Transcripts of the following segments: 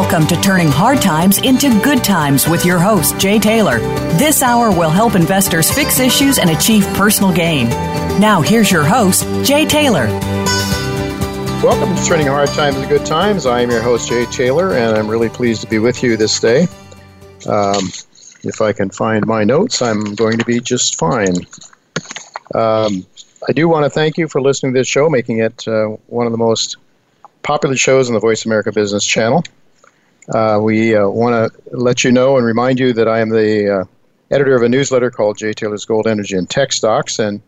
Welcome to Turning Hard Times into Good Times with your host, Jay Taylor. This hour will help investors fix issues and achieve personal gain. Now, here's your host, Jay Taylor. Welcome to Turning Hard Times into Good Times. I am your host, Jay Taylor, and I'm really pleased to be with you this day. Um, if I can find my notes, I'm going to be just fine. Um, I do want to thank you for listening to this show, making it uh, one of the most popular shows on the Voice America Business Channel. Uh, we uh, want to let you know and remind you that I am the uh, editor of a newsletter called Jay Taylor's Gold Energy and Tech Stocks, and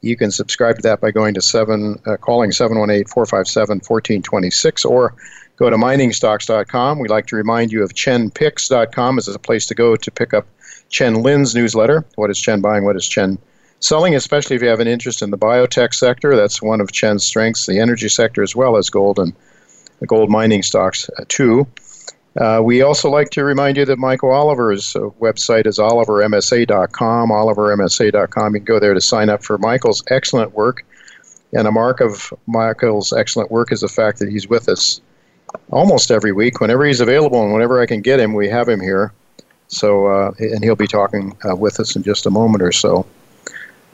you can subscribe to that by going to seven, uh, calling 718-457-1426 or go to miningstocks.com. We'd like to remind you of chenpicks.com as a place to go to pick up Chen Lin's newsletter. What is Chen buying? What is Chen selling? Especially if you have an interest in the biotech sector. That's one of Chen's strengths, the energy sector as well as gold and gold mining stocks uh, too. Uh, we also like to remind you that Michael Oliver's uh, website is olivermsa.com. Olivermsa.com. You can go there to sign up for Michael's excellent work. And a mark of Michael's excellent work is the fact that he's with us almost every week. Whenever he's available and whenever I can get him, we have him here. So, uh, and he'll be talking uh, with us in just a moment or so.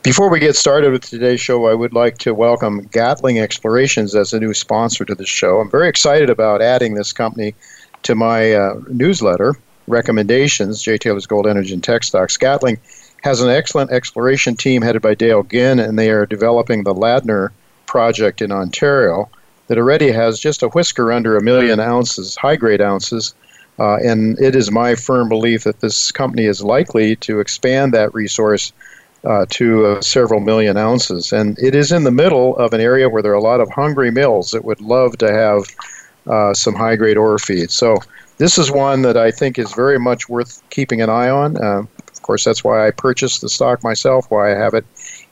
Before we get started with today's show, I would like to welcome Gatling Explorations as a new sponsor to the show. I'm very excited about adding this company to my uh, newsletter, recommendations, Jay Taylor's Gold Energy and Tech Stocks. Gatling has an excellent exploration team headed by Dale Ginn, and they are developing the Larder project in Ontario that already has just a whisker under a million ounces, high grade ounces. Uh, and it is my firm belief that this company is likely to expand that resource uh, to uh, several million ounces. And it is in the middle of an area where there are a lot of hungry mills that would love to have uh, some high grade ore feed. So this is one that I think is very much worth keeping an eye on. Uh, of course, that's why I purchased the stock myself, why I have it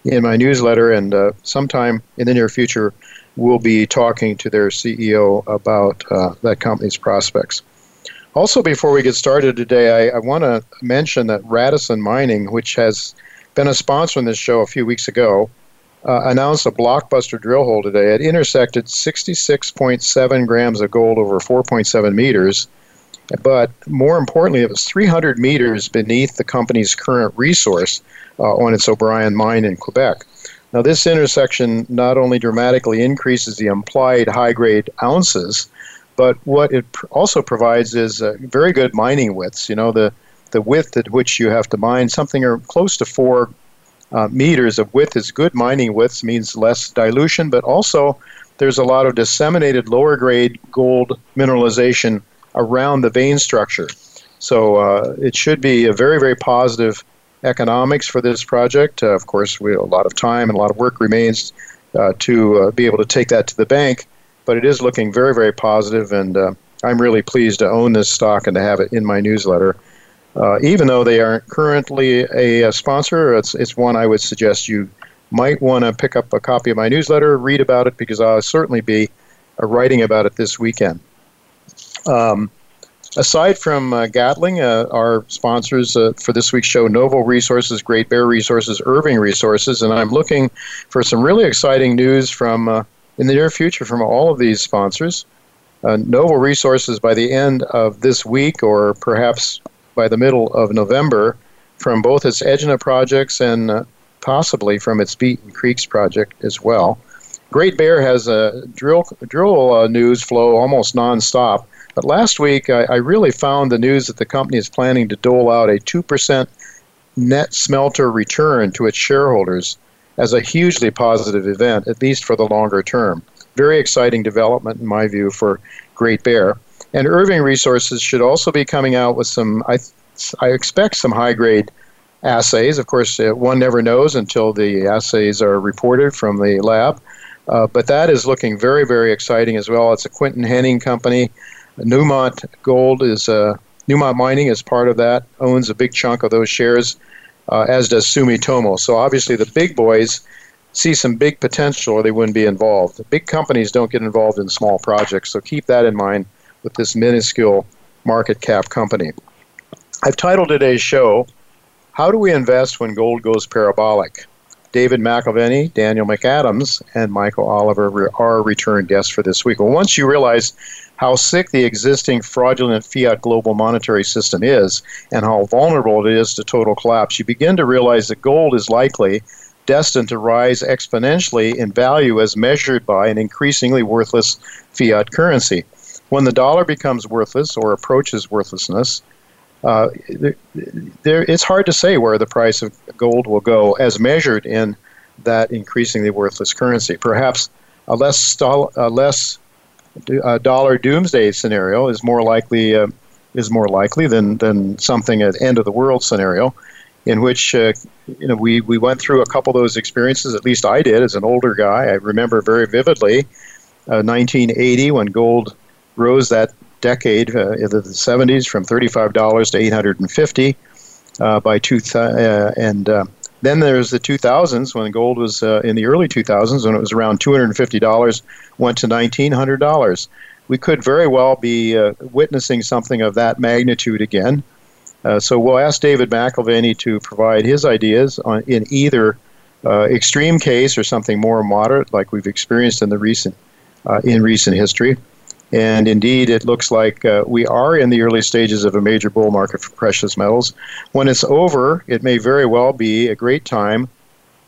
in my newsletter, and uh, sometime in the near future, we'll be talking to their CEO about uh, that company's prospects. Also, before we get started today, I, I want to mention that Radisson Mining, which has been a sponsor on this show a few weeks ago, uh, announced a blockbuster drill hole today. It intersected 66.7 grams of gold over 4.7 meters, but more importantly, it was 300 meters beneath the company's current resource uh, on its O'Brien mine in Quebec. Now, this intersection not only dramatically increases the implied high grade ounces, but what it pr- also provides is uh, very good mining widths. You know, the, the width at which you have to mine something or close to four uh, meters of width is good mining widths, means less dilution, but also there's a lot of disseminated lower grade gold mineralization around the vein structure. So uh, it should be a very, very positive economics for this project. Uh, of course, we, a lot of time and a lot of work remains uh, to uh, be able to take that to the bank, but it is looking very, very positive, and uh, I'm really pleased to own this stock and to have it in my newsletter. Uh, even though they aren't currently a, a, sponsor, it's, it's one I would suggest you might want to pick up a copy of my newsletter, read about it, because I'll certainly be uh, writing about it this weekend. Um, aside from uh, Gatling, uh, our sponsors uh, for this week's show, Novo Resources, Great Bear Resources, Irving Resources, and I'm looking for some really exciting news from uh, in the near future from all of these sponsors. Uh, Novo Resources by the end of this week, or perhaps by the middle of November from both its Egina projects and uh, possibly from its Beatons Creek project as well. Great Bear has a drill drill uh, news flow almost nonstop. But last week, I, I, really found the news that the company is planning to dole out a two percent net smelter return to its shareholders. as a hugely positive event, at least for the longer term. Very exciting development, in my view, for Great Bear. And Irving Resources should also be coming out with some, I, I expect, some high grade assays. Of course, uh, one never knows until the assays are reported from the lab. Uh, but that is looking very, very exciting as well. It's a Quinton Hennigh company. Newmont Gold is uh, Newmont Mining is part of that, owns a big chunk of those shares, uh, as does Sumitomo. So obviously the big boys see some big potential or they wouldn't be involved. Big companies don't get involved in small projects, so keep that in mind with this minuscule market cap company. I've titled today's show, How Do We Invest When Gold Goes Parabolic? David McAlvany, Daniel McAdams, and Michael Oliver are return guests for this week. Well, once you realize how sick the existing fraudulent fiat global monetary system is and how vulnerable it is to total collapse, you begin to realize that gold is likely destined to rise exponentially in value as measured by an increasingly worthless fiat currency. When the dollar becomes worthless or approaches worthlessness, uh, there, it's hard to say where the price of gold will go as measured in that increasingly worthless currency. Perhaps a less, a less a dollar doomsday scenario is more likely uh, is more likely than, than something at end of the world scenario, in which uh, you know we, we went through a couple of those experiences. At least I did as an older guy. I remember very vividly, uh, 1980 when gold rose that decade uh, in the 70s from $35 to 850 uh, by two th- uh, and uh, then there's the 2000s when gold was uh, in the early 2000s when it was around $250 went to $1900 we could very well be uh, witnessing something of that magnitude again. So we'll ask david mcalvany to provide his ideas on, in either extreme case or something more moderate like we've experienced in the recent in recent history and indeed, it looks like uh, we are in the early stages of a major bull market for precious metals. When it's over, it may very well be a great time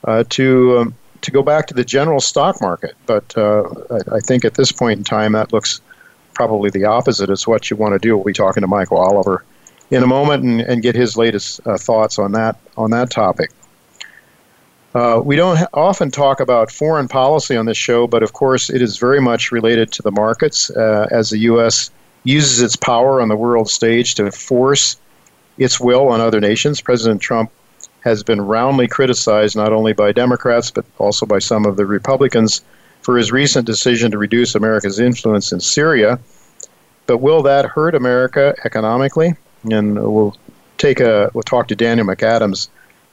uh, to um, to go back to the general stock market. But uh, I, I, think at this point in time, that looks probably the opposite. It's what you want to do. We'll be talking to Michael Oliver in a moment and, and get his latest uh, thoughts on that on that topic. Uh, we don't often talk about foreign policy on this show, but of course it is very much related to the markets uh, as the U.S. uses its power on the world stage to force its will on other nations. President Trump has been roundly criticized not only by Democrats but also by some of the Republicans for his recent decision to reduce America's influence in Syria. But will that hurt America economically? And we'll take a we'll talk to Daniel McAdams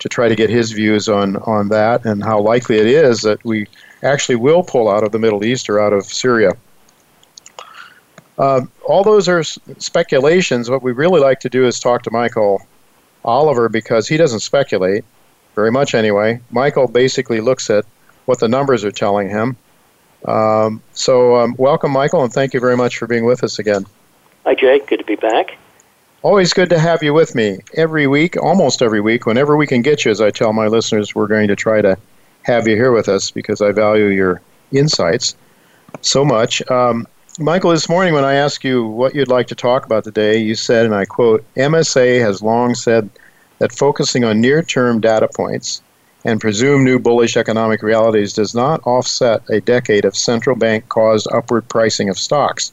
to try to get his views on, on that and how likely it is that we actually will pull out of the Middle East or out of Syria. Uh, all those are speculations. What we really like to do is talk to Michael Oliver because he doesn't speculate very much anyway. Michael basically looks at what the numbers are telling him. Um, so, um, welcome, Michael, and thank you very much for being with us again. Hi, Jay. Good to be back. Always good to have you with me every week, almost every week. Whenever we can get you, as I tell my listeners, we're going to try to have you here with us because I value your insights so much. Um, Michael, this morning when I asked you what you'd like to talk about today, you said, and I quote, MSA has long said that focusing on near term data points and presume new bullish economic realities does not offset a decade of central bank caused upward pricing of stocks.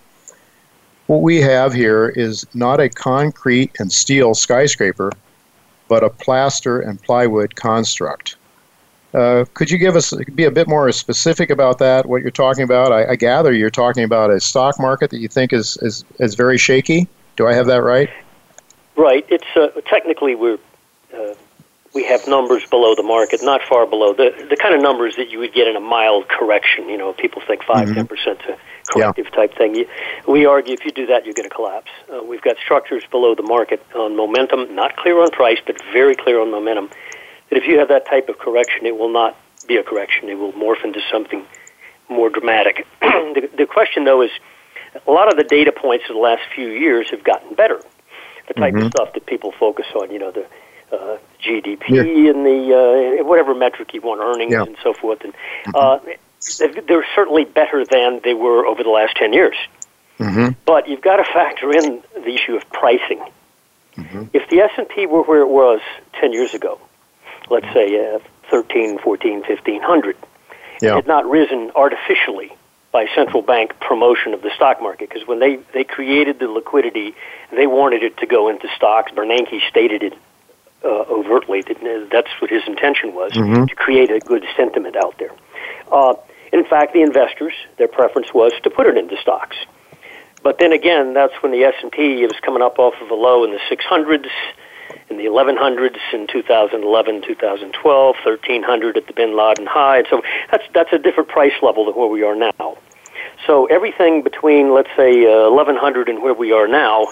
What we have here is not a concrete and steel skyscraper, but a plaster and plywood construct. Uh, could you give us be a bit more specific about that? What you're talking about? I, I gather you're talking about a stock market that you think is is, is very shaky. Do I have that right? Right. It's uh, technically we're uh, we have numbers below the market, not far below the the kind of numbers that you would get in a mild correction. You know, people think 5 mm-hmm. percent to corrective yeah. type thing. We argue if you do that, you're going to collapse. Uh, we've got structures below the market on momentum, not clear on price, but very clear on momentum. That if you have that type of correction, it will not be a correction. It will morph into something more dramatic. the, the question, though, is a lot of the data points of the last few years have gotten better. The type mm-hmm. of stuff that people focus on, you know, the uh, GDP yeah. and the uh, whatever metric you want, earnings yeah. and so forth. And mm-hmm. uh, they're certainly better than they were over the last 10 years. Mm-hmm. But you've got to factor in the issue of pricing. Mm-hmm. If the S&P were where it was 10 years ago, let's say uh, 13, 14, 1500. Yeah. It had not risen artificially by central bank promotion of the stock market because when they, they created the liquidity, they wanted it to go into stocks. Bernanke stated it uh, overtly that uh, that's what his intention was Mhm. to create a good sentiment out there. Uh, in fact, the investors, their preference was to put it into stocks. But then again, that's when the S&P was coming up off of a low in the 600s, in the 1100s in 2011, 2012, 1300 at the Bin Laden high. And so that's that's a different price level than where we are now. So everything between let's say uh, 1100 and where we are now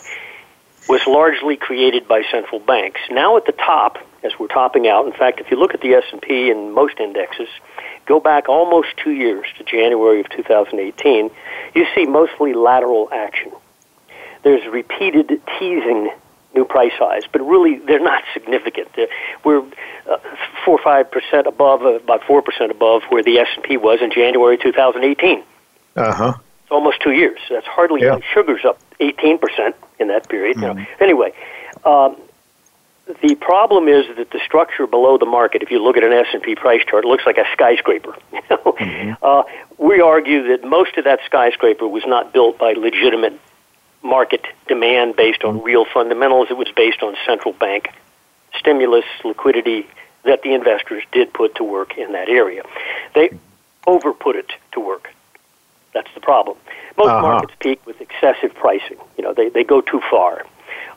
was largely created by central banks. Now at the top, as we're topping out, in fact, if you look at the S&P and most indexes, go back almost 2 years to January of 2018, you see mostly lateral action. There's repeated teasing new price highs, but really they're not significant. We're uh, 4 or 5% above, uh, about 4% above where the S&P was in January 2018. Uh huh. It's almost two years. That's hardly Yeah. sugar's up 18% in that period. You know. Anyway, um, the problem is that the structure below the market, if you look at an S&P price chart, it looks like a skyscraper. Know? uh, we argue that most of that skyscraper was not built by legitimate market demand based on real fundamentals. It was based on central bank stimulus, liquidity that the investors did put to work in that area. They overput it to work. That's the problem. Most Uh-huh. markets peak with excessive pricing. You know, they, they go too far.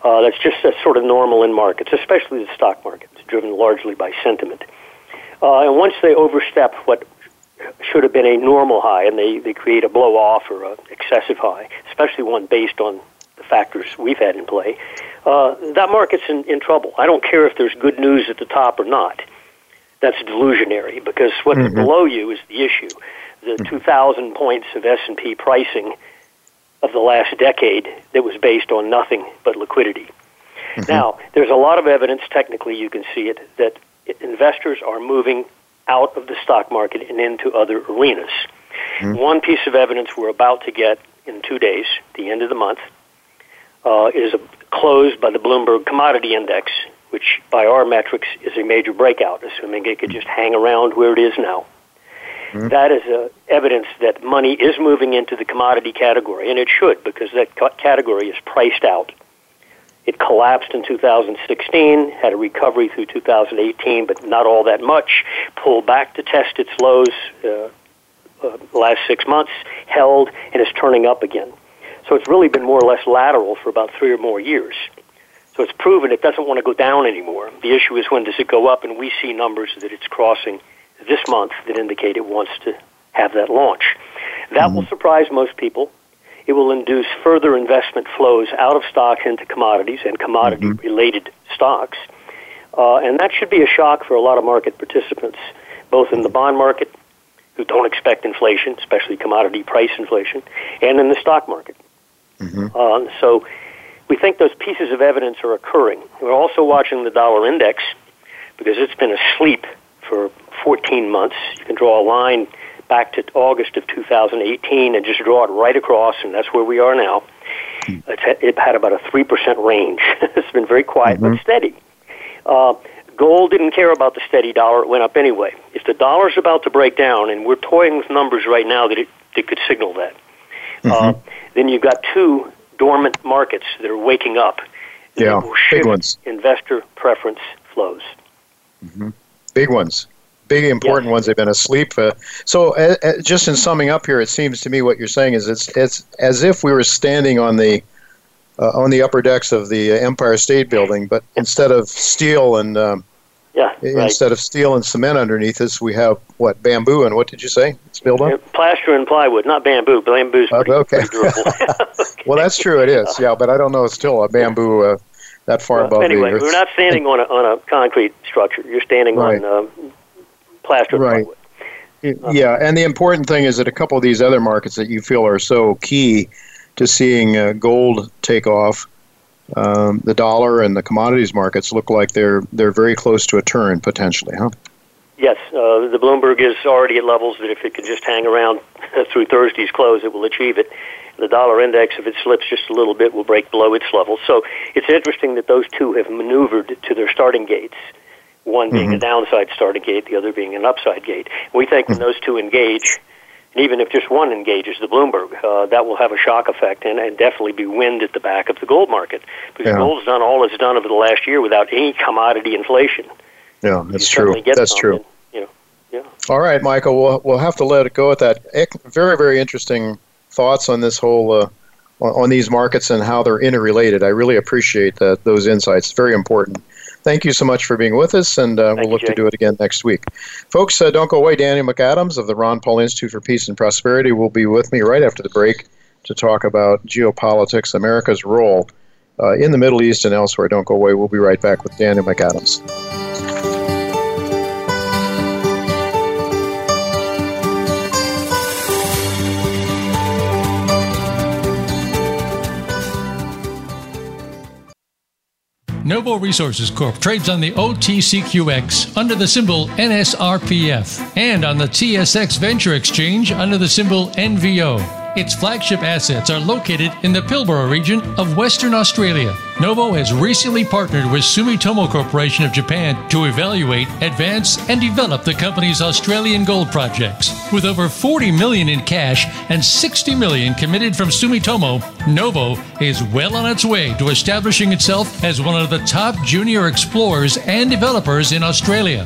Uh, that's just that's sort of normal in markets, especially the stock market. It's driven largely by sentiment. Uh, and once they overstep what should have been a normal high and they, they create a blow off or an excessive high, especially one based on the factors we've had in play, uh, that market's in, in trouble. I don't care if there's good news at the top or not. That's delusionary because what's Mhm. below you is the issue. The 2,000 points of S&P pricing of the last decade that was based on nothing but liquidity. Now, there's a lot of evidence, technically you can see it, that investors are moving out of the stock market and into other arenas. One piece of evidence we're about to get in two days, the end of the month, uh, is a close by the Bloomberg Commodity Index, which by our metrics is a major breakout, assuming it could just hang around where it is now. That is uh, evidence that money is moving into the commodity category, and it should because that ca- category is priced out. It collapsed in 2016, had a recovery through 2018, but not all that much. Pulled back to test its lows uh, uh, last six months, held, and is turning up again. So it's really been more or less lateral for about three or more years. So it's proven it doesn't want to go down anymore. The issue is when does it go up, and we see numbers that it's crossing this month that indicate it wants to have that launch. That will surprise most people. It will induce further investment flows out of stocks into commodities and commodity related stocks. Uh, and that should be a shock for a lot of market participants, both in the bond market, who don't expect inflation, especially commodity price inflation, and in the stock market. Uh, so we think those pieces of evidence are occurring. We're also watching the dollar index because it's been asleep for 14 months. You can draw a line back to August of 2018 and just draw it right across, and that's where we are now. It's had, it had about a 3% range. it's been very quiet but steady. Uh, gold didn't care about the steady dollar. It went up anyway. If the dollar's about to break down, and we're toying with numbers right now that it, that could signal that, uh, then you've got two dormant markets that are waking up. Yeah, big ones. Investor preference flows. Big ones. Big important ones. They've been asleep. Uh, so, uh, uh, just in summing up here, it seems to me what you're saying is it's it's as if we were standing on the uh, on the upper decks of the uh, Empire State Building, but instead of steel and um, Yeah, right. instead of steel and cement underneath us, we have what bamboo and what did you say? It's built on. Plaster and plywood, not bamboo. Bamboo's Uh, okay. pretty durable. Well, that's true. It is. Yeah, but I don't know. It's still a bamboo uh, that far Well, above anyway, the earth. we're not standing on a on a concrete structure. You're standing Right. on um, plaster and Right. plywood. Yeah, and the important thing is that a couple of these other markets that you feel are so key to seeing uh, gold take off, um, the dollar and the commodities markets look like they're they're very close to a turn potentially, huh? Yes, uh, the Bloomberg is already at levels that if it can just hang around through Thursday's close, it will achieve it. The dollar index, if it slips just a little bit, will break below its level. So it's interesting that those two have maneuvered to their starting gates. One being mm-hmm. a downside starting gate, the other being an upside gate. We think when those two engage, and even if just one engages the Bloomberg, uh, that will have a shock effect and, and definitely be wind at the back of the gold market because yeah. gold's done all it's done over the last year without any commodity inflation. Yeah, that's true. That's true. And, you know, yeah. All right, Michael. We'll we'll have to let it go at that. Very very interesting thoughts on this whole. Uh, on these markets and how they're interrelated. I really appreciate that those insights. Very important. Thank you so much for being with us, and uh, we'll look you, to do it again next week. Folks, uh, don't go away. Daniel McAdams of the Ron Paul Institute for Peace and Prosperity will be with me right after the break to talk about geopolitics, America's role uh, in the Middle East and elsewhere. Don't go away. We'll be right back with Daniel McAdams. Novo Resources Corp trades on the OTCQX under the symbol NSRPF and on the TSX Venture Exchange under the symbol NVO. Its flagship assets are located in the Pilbara region of Western Australia. Novo has recently partnered with Sumitomo Corporation of Japan to evaluate, advance, and develop the company's Australian gold projects. With over 40 million in cash and 60 million committed from Sumitomo, Novo is well on its way to establishing itself as one of the top junior explorers and developers in Australia.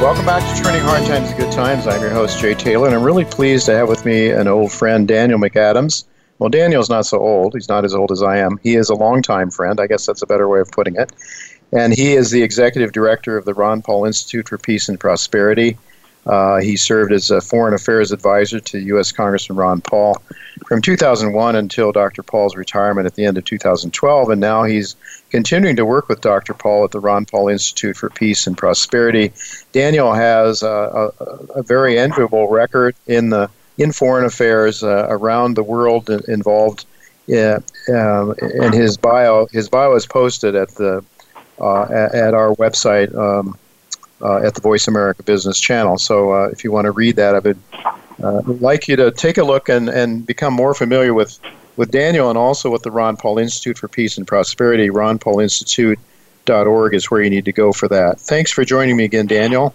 Welcome back to Turning Hard Times to Good Times. I'm your host, Jay Taylor, and I'm really pleased to have with me an old friend, Daniel McAdams. Well, Daniel's not so old. He's not as old as I am. He is a longtime friend. I guess that's a better way of putting it. And he is the executive director of the Ron Paul Institute for Peace and Prosperity. Uh, he served as a foreign affairs advisor to U.S. Congressman Ron Paul from 2001 until Dr. Paul's retirement at the end of 2012, and now he's continuing to work with Dr. Paul at the Ron Paul Institute for Peace and Prosperity. Daniel has a, a, a very enviable record in the in foreign affairs uh, around the world involved. Uh, um, and his bio his bio is posted at the uh, at our website um, uh, at the Voice America Business Channel. So uh, if you want to read that, I would uh, I'd like you to take a look and, and become more familiar with with Daniel and also with the Ron Paul Institute for Peace and Prosperity. RonPaulInstitute.org is where you need to go for that. Thanks for joining me again, Daniel.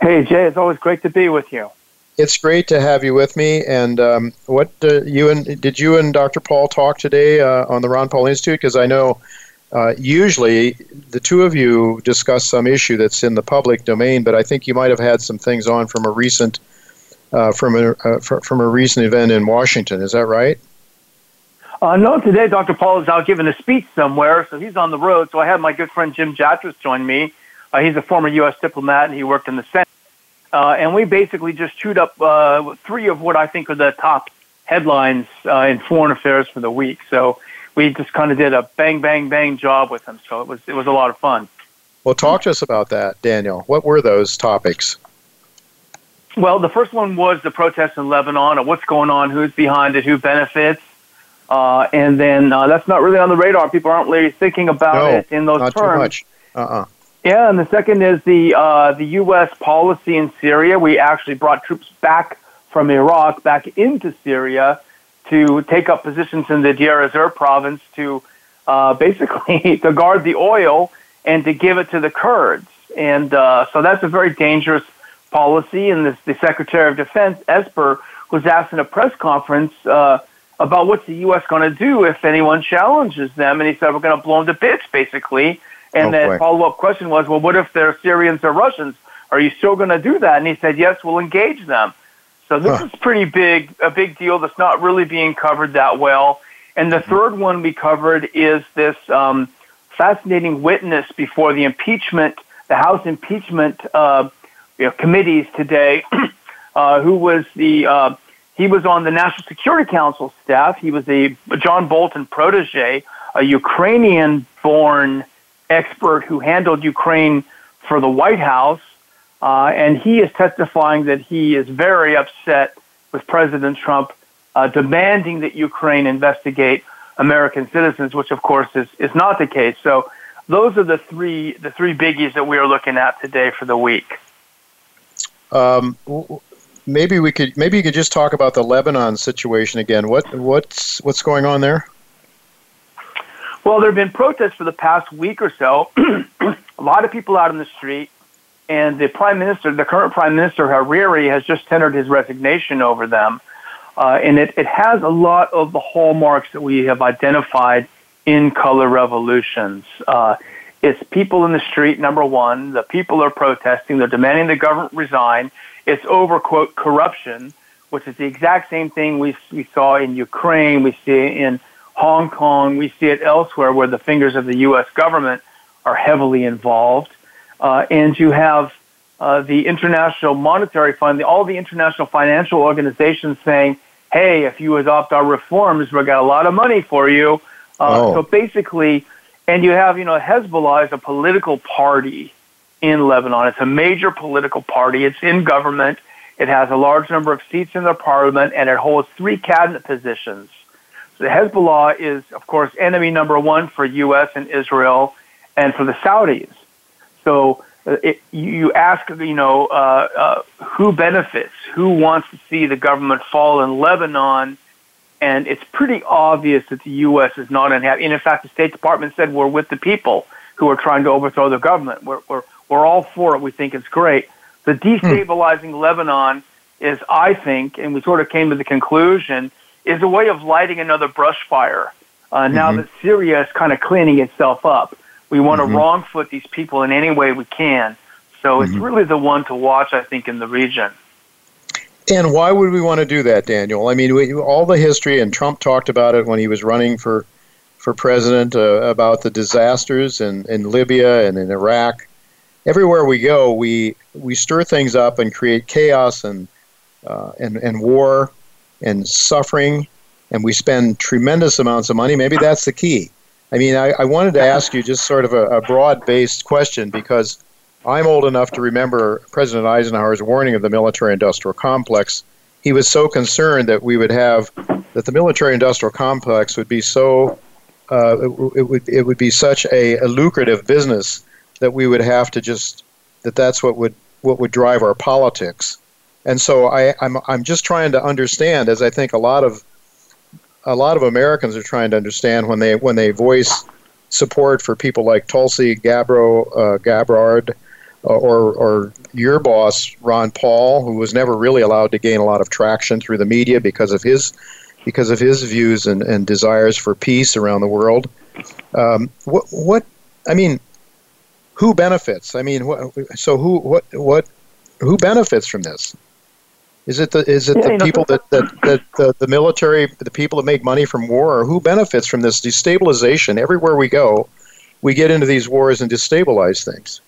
Hey, Jay, it's always great to be with you. It's great to have you with me. And um, what uh, you and did you and Dr. Paul talk today uh, on the Ron Paul Institute? Because I know uh, usually the two of you discuss some issue that's in the public domain, but I think you might have had some things on from a recent uh, from a uh, from a recent event in Washington. Is that right? Uh, no, today Dr. Paul is out giving a speech somewhere, so he's on the road. So I had my good friend Jim Jatras join me. Uh, he's a former U.S. diplomat, and he worked in the Senate. Uh, and we basically just chewed up uh, three of what I think are the top headlines uh, in foreign affairs for the week. So we just kind of did a bang, bang, bang job with him. So it was it was a lot of fun. Well, talk to us about that, Daniel. What were those topics? Well, the first one was the protests in Lebanon, and what's going on, who's behind it, who benefits. Uh, and then uh, that's not really on the radar. People aren't really thinking about no, it in those not terms. Too much. Uh-uh. Yeah, and the second is the uh, the U.S. policy in Syria. We actually brought troops back from Iraq back into Syria to take up positions in the Deir ez-Zor province to uh, basically to guard the oil and to give it to the Kurds. And uh, so that's a very dangerous policy. And this, the Secretary of Defense, Esper, was asked in a press conference uh, about what's the U.S. going to do if anyone challenges them, and he said we're going to blow them to bits, basically. And oh, the follow-up question was, well, what if they're Syrians or Russians? Are you still going to do that? And he said, yes, we'll engage them. So this huh. is pretty big, a big deal that's not really being covered that well. And the third one we covered is this um, fascinating witness before the impeachment, the House impeachment uh, you know, committees today, uh, who was the uh, he was on the National Security Council staff. He was a John Bolton protege, a Ukrainian-born expert who handled Ukraine for the White House, uh, and he is testifying that he is very upset with President Trump uh, demanding that Ukraine investigate American citizens, which of course is, is not the case. So those are the three the three biggies that we are looking at today for the week. Um, maybe we could maybe you could just talk about the Lebanon situation again. What what's what's going on there? Well, there have been protests for the past week or so. a lot of people out in the street, and the prime minister, the current prime minister Hariri, has just tendered his resignation over them. Uh, and it, it has a lot of the hallmarks that we have identified in color revolutions. Uh, it's people in the street, number one. The people are protesting. They're demanding the government resign. It's over, quote, corruption, which is the exact same thing we, we saw in Ukraine. We see it in Hong Kong. We see it elsewhere where the fingers of the U.S. government are heavily involved. Uh, and you have uh, the International Monetary Fund, the, all the international financial organizations saying, hey, if you adopt our reforms, we've got a lot of money for you. Uh, oh. So basically, and you have, you know, Hezbollah is a political party in Lebanon. It's a major political party. It's in government. It has a large number of seats in their parliament, and it holds three cabinet positions. So Hezbollah is, of course, enemy number one for U.S. and Israel and for the Saudis. So uh, it, you ask, you know, uh, uh, who benefits? Who wants to see the government fall in Lebanon? And it's pretty obvious that the U.S. is not unhappy. And in fact, the State Department said we're with the people who are trying to overthrow the government. We're, we're, we're all for it. We think it's great. The destabilizing hmm. Lebanon is, I think, and we sort of came to the conclusion, is a way of lighting another brush fire. Uh, now mm-hmm. that Syria is kind of cleaning itself up, we want mm-hmm. to wrong foot these people in any way we can. So it's mm-hmm. really the one to watch, I think, in the region. And why would we want to do that, Daniel? I mean, we, all the history, and Trump talked about it when he was running for for president uh, about the disasters in, in Libya and in Iraq. Everywhere we go, we we stir things up and create chaos and uh, and and war and suffering, and we spend tremendous amounts of money. Maybe that's the key. I mean, I, I wanted to ask you just sort of a, a broad based question because I'm old enough to remember President Eisenhower's warning of the military industrial complex. He was so concerned that we would have, that the military industrial complex would be so, uh, it, it, would, it would be such a, a lucrative business that we would have to just, that that's what would, what would drive our politics. And so I, I'm, I'm just trying to understand, as I think a lot of, a lot of Americans are trying to understand when they, when they voice support for people like Tulsi Gabbard, uh, Gabbard or, or your boss, Ron Paul, who was never really allowed to gain a lot of traction through the media because of his because of his views and, and desires for peace around the world. Um, what, what, I mean, who benefits? I mean, what, so who, what, what, who benefits from this? Is it the is it the people that, that, that the, the military, the people that make money from war, or who benefits from this destabilization? Everywhere we go, we get into these wars and destabilize things.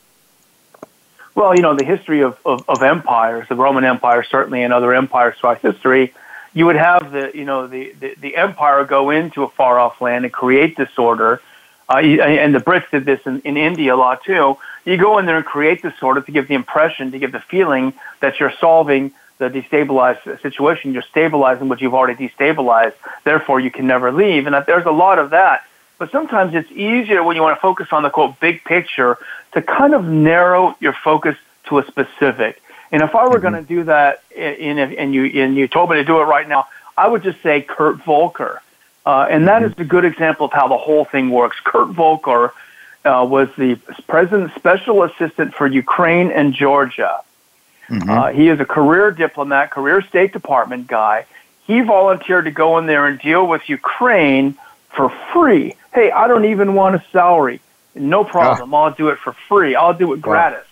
Well, you know, the history of, of, of empires, the Roman Empire certainly and other empires throughout history, you would have the, you know, the, the, the empire go into a far off land and create disorder. Uh, and the Brits did this in, in India a lot too. You go in there and create disorder to give the impression, to give the feeling that you're solving the destabilized situation. You're stabilizing what you've already destabilized. Therefore, you can never leave. And there's a lot of that. But sometimes it's easier when you want to focus on the quote big picture to kind of narrow your focus to a specific. And if I were mm-hmm. going to do that, in, and you and you told me to do it right now, I would just say Kurt Volker, uh, and that mm-hmm. is a good example of how the whole thing works. Kurt Volker uh, was the president's special assistant for Ukraine and Georgia. Mm-hmm. Uh, he is a career diplomat, career State Department guy. He volunteered to go in there and deal with Ukraine for free. Hey, I don't even want a salary. No problem. Ah. I'll do it for free. I'll do it gratis.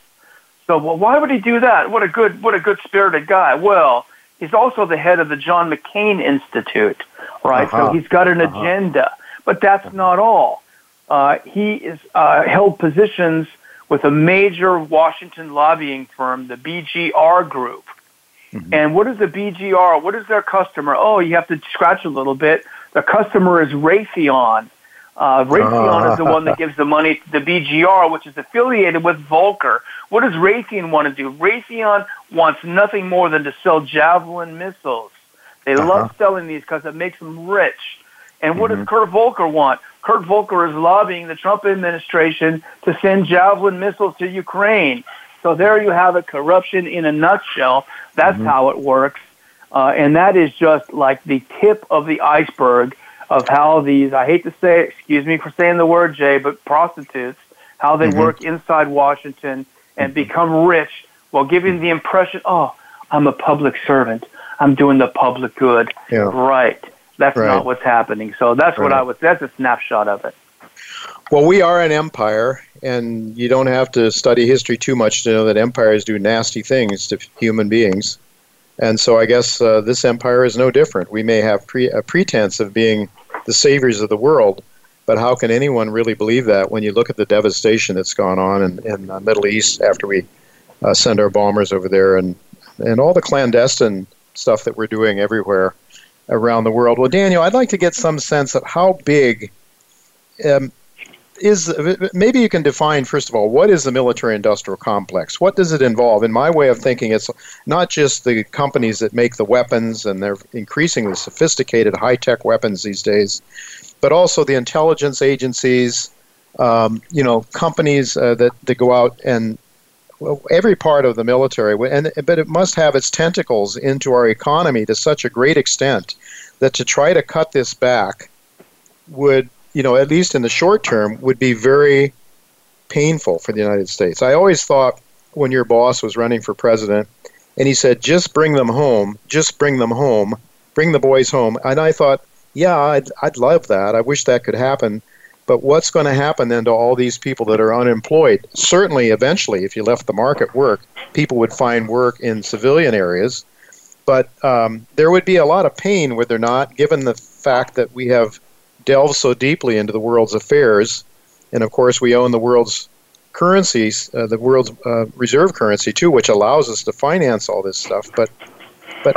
So, well, why would he do that? What a good, what a good spirited guy. Well, he's also the head of the John McCain Institute, right? Uh-huh. So he's got an uh-huh. agenda. But that's uh-huh. not all. uh, he is uh, held positions with a major Washington lobbying firm, the BGR Group. Mm-hmm. And what is the BGR? What is their customer? Oh, you have to scratch a little bit. The customer is Raytheon. Uh, Raytheon is the one that gives the money to the BGR, which is affiliated with Volker. What does Raytheon want to do? Raytheon wants nothing more than to sell Javelin missiles. They uh-huh. love selling these because it makes them rich. And what mm-hmm. does Kurt Volker want? Kurt Volker is lobbying the Trump administration to send Javelin missiles to Ukraine. So there you have it, corruption in a nutshell. That's mm-hmm. how it works. Uh, and that is just like the tip of the iceberg of how these, I hate to say it, excuse me for saying the word, Jay, but prostitutes, how they mm-hmm. work inside Washington and mm-hmm. become rich while giving the impression, oh, I'm a public servant. I'm doing the public good. Yeah. Right. That's right. not what's happening. So that's right. what I was. That's a snapshot of it. Well, we are an empire, and you don't have to study history too much to know that empires do nasty things to human beings. And so I guess uh, this empire is no different. We may have pre- a pretense of being the saviors of the world, but how can anyone really believe that when you look at the devastation that's gone on in, in the Middle East after we uh, send our bombers over there and, and all the clandestine stuff that we're doing everywhere? around the world. Well, Daniel, I'd like to get some sense of how big um, is maybe you can define first of all what is the military industrial complex? What does it involve? In my way of thinking it's not just the companies that make the weapons and they're increasingly sophisticated high-tech weapons these days but also the intelligence agencies um, you know companies uh, that, that go out and well, every part of the military, and but it must have its tentacles into our economy to such a great extent that to try to cut this back would, you know, at least in the short term, would be very painful for the United States. I always thought when your boss was running for president, and he said, "Just bring them home, just bring them home, bring the boys home," and I thought, yeah, I'd, I'd love that. I wish that could happen. But what's going to happen then to all these people that are unemployed? Certainly, eventually, if you left the market work, people would find work in civilian areas. But um, there would be a lot of pain, would there not, given the fact that we have delved so deeply into the world's affairs. And of course, we own the world's currencies, uh, the world's uh, reserve currency too, which allows us to finance all this stuff. But but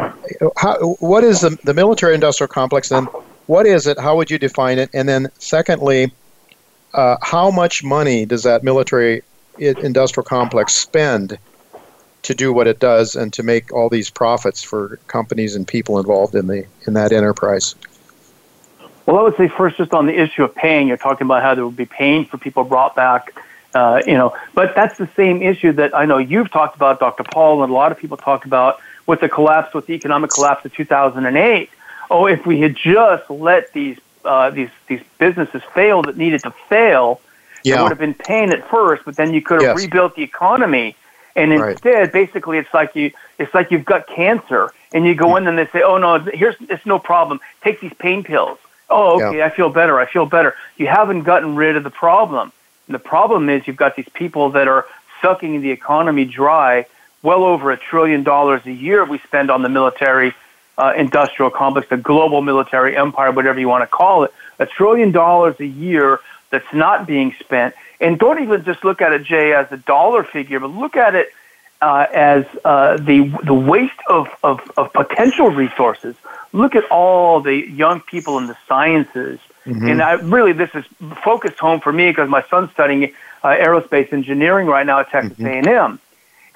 how, what is the, the military industrial complex then? What is it? How would you define it? And then, secondly, uh, how much money does that military industrial complex spend to do what it does and to make all these profits for companies and people involved in the in that enterprise? Well, I would say first, just on the issue of paying, you're talking about how there would be paying for people brought back, uh, you know, but that's the same issue that I know you've talked about, Dr. Paul, and a lot of people talk about with the collapse, with the economic collapse of 2008. Oh, if we had just let these uh, these these businesses fail that needed to fail, yeah. there would have been pain at first, but then you could have yes. rebuilt the economy. And instead, right. basically, it's like you it's like you've got cancer, and you go mm. in and they say, "Oh no, here's it's no problem. Take these pain pills." Oh, okay, yeah. I feel better. I feel better. You haven't gotten rid of the problem. And the problem is you've got these people that are sucking the economy dry. Well over a trillion dollars a year we spend on the military uh, industrial complex, the global military empire, whatever you want to call it, a trillion dollars a year that's not being spent. And don't even just look at it, Jay, as a dollar figure, but look at it uh, as uh, the the waste of, of, of potential resources. Look at all the young people in the sciences. Mm-hmm. And I really, this is focused home for me because my son's studying uh, aerospace engineering right now at Texas mm-hmm. A&M.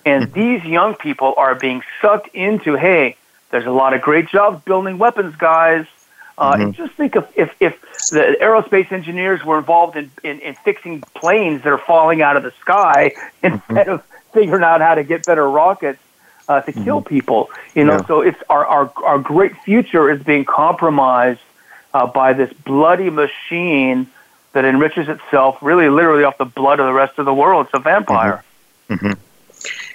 And mm-hmm. these young people are being sucked into, hey, there's a lot of great jobs building weapons, guys. Uh, mm-hmm. And just think of if, if the aerospace engineers were involved in, in, in fixing planes that are falling out of the sky mm-hmm. instead of figuring out how to get better rockets uh, to mm-hmm. kill people. You know, yeah. so it's our, our, our great future is being compromised uh, by this bloody machine that enriches itself really literally off the blood of the rest of the world. It's a vampire. Mm-hmm. mm-hmm.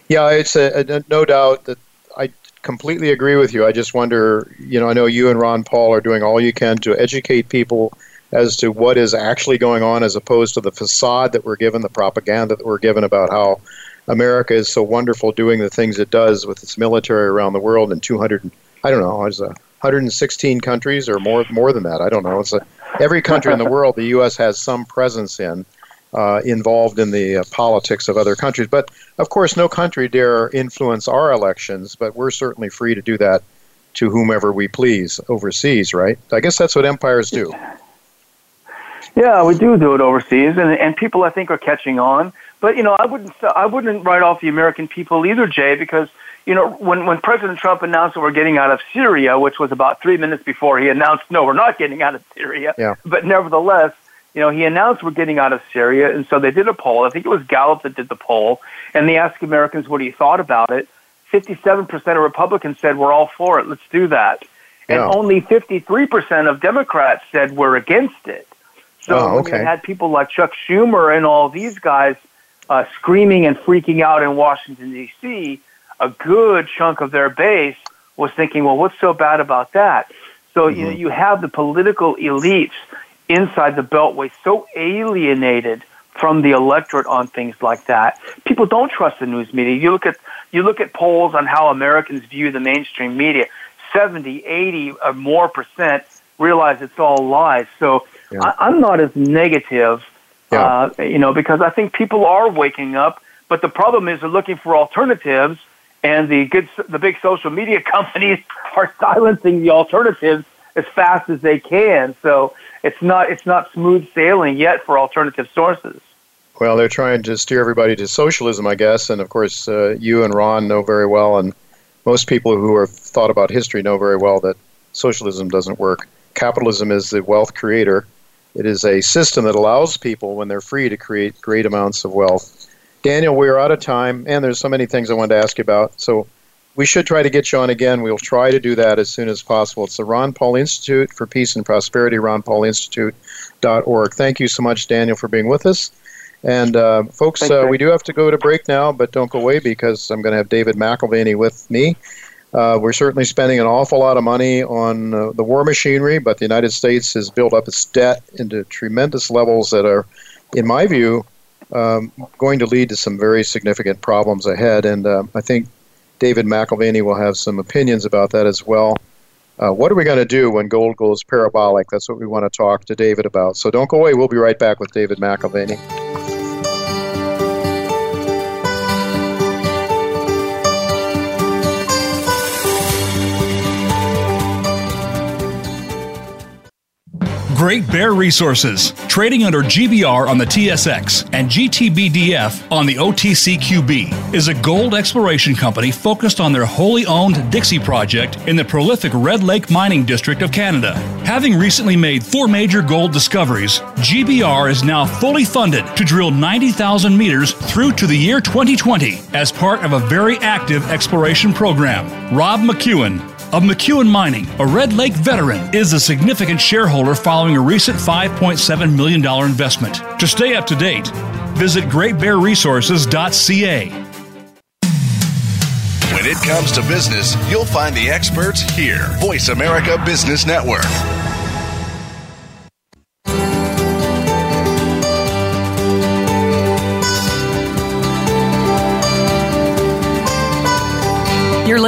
Yeah, it's a, a, no doubt that I completely agree with you. I just wonder, you know, I know you and Ron Paul are doing all you can to educate people as to what is actually going on as opposed to the facade that we're given, the propaganda that we're given about how America is so wonderful doing the things it does with its military around the world in 200, I don't know, it's 116 countries or more more than that. I don't know. It's a, every country in the world, the U.S. has some presence in. Uh, involved in the uh, politics of other countries. But of course, no country dare influence our elections, but we're certainly free to do that to whomever we please overseas, right? I guess that's what empires do. Yeah, we do do it overseas, and and people I think are catching on. But you know, I wouldn't I wouldn't write off the American people either, Jay, because you know when when President Trump announced that we're getting out of Syria, which was about three minutes before he announced no, we're not getting out of Syria. Yeah. But nevertheless, you know, he announced we're getting out of Syria, and so they did a poll. I think it was Gallup that did the poll, and they asked Americans what he thought about it. Fifty-seven percent of Republicans said we're all for it. Let's do that, and Yeah. only fifty-three percent of Democrats said we're against it. So Oh, when okay. you had people like Chuck Schumer and all these guys uh, screaming and freaking out in Washington D.C., a good chunk of their base was thinking, "Well, what's so bad about that?" So you know, Mm-hmm. you have the political elites inside the Beltway so alienated from the electorate on things like that. People don't trust the news media. You look at you look at polls on how Americans view the mainstream media. 70, 80 or more percent realize it's all lies. So Yeah. I, I'm not as negative, Yeah. uh, you know, because I think people are waking up. But the problem is they're looking for alternatives, and the good, the big social media companies are silencing the alternatives as fast as they can. So it's not it's not smooth sailing yet for alternative sources. Well, they're trying to steer everybody to socialism, I guess. And of course, uh, you and Ron know very well, and most people who have thought about history know very well that socialism doesn't work. Capitalism is the wealth creator. It is a system that allows people, when they're free, to create great amounts of wealth. Daniel, we're out of time, and there's so many things I wanted to ask you about. So we should try to get you on again. We'll try to do that as soon as possible. It's the Ron Paul Institute for Peace and Prosperity, ronpaulinstitute.org. Thank you so much, Daniel, for being with us. And uh, folks, uh, we do have to go to break now, but don't go away because I'm going to have David McAlvany with me. Uh, we're certainly spending an awful lot of money on uh, the war machinery, but the United States has built up its debt into tremendous levels that are, in my view, um, going to lead to some very significant problems ahead. And uh, I think David McAlvany will have some opinions about that as well. Uh, what are we going to do when gold goes parabolic? That's what we want to talk to David about. So don't go away. We'll be right back with David McAlvany. Great Bear Resources, trading under GBR on the TSX and GTBDF on the OTCQB, is a gold exploration company focused on their wholly owned Dixie project in the prolific Red Lake Mining District of Canada. Having recently made four major gold discoveries, GBR is now fully funded to drill 90,000 meters through to the year 2020 as part of a very active exploration program. Rob McEwen, of McEwen Mining, a Red Lake veteran, is a significant shareholder following a recent $5.7 million investment. To stay up to date, visit greatbearresources.ca. When it comes to business, you'll find the experts here. Voice America Business Network.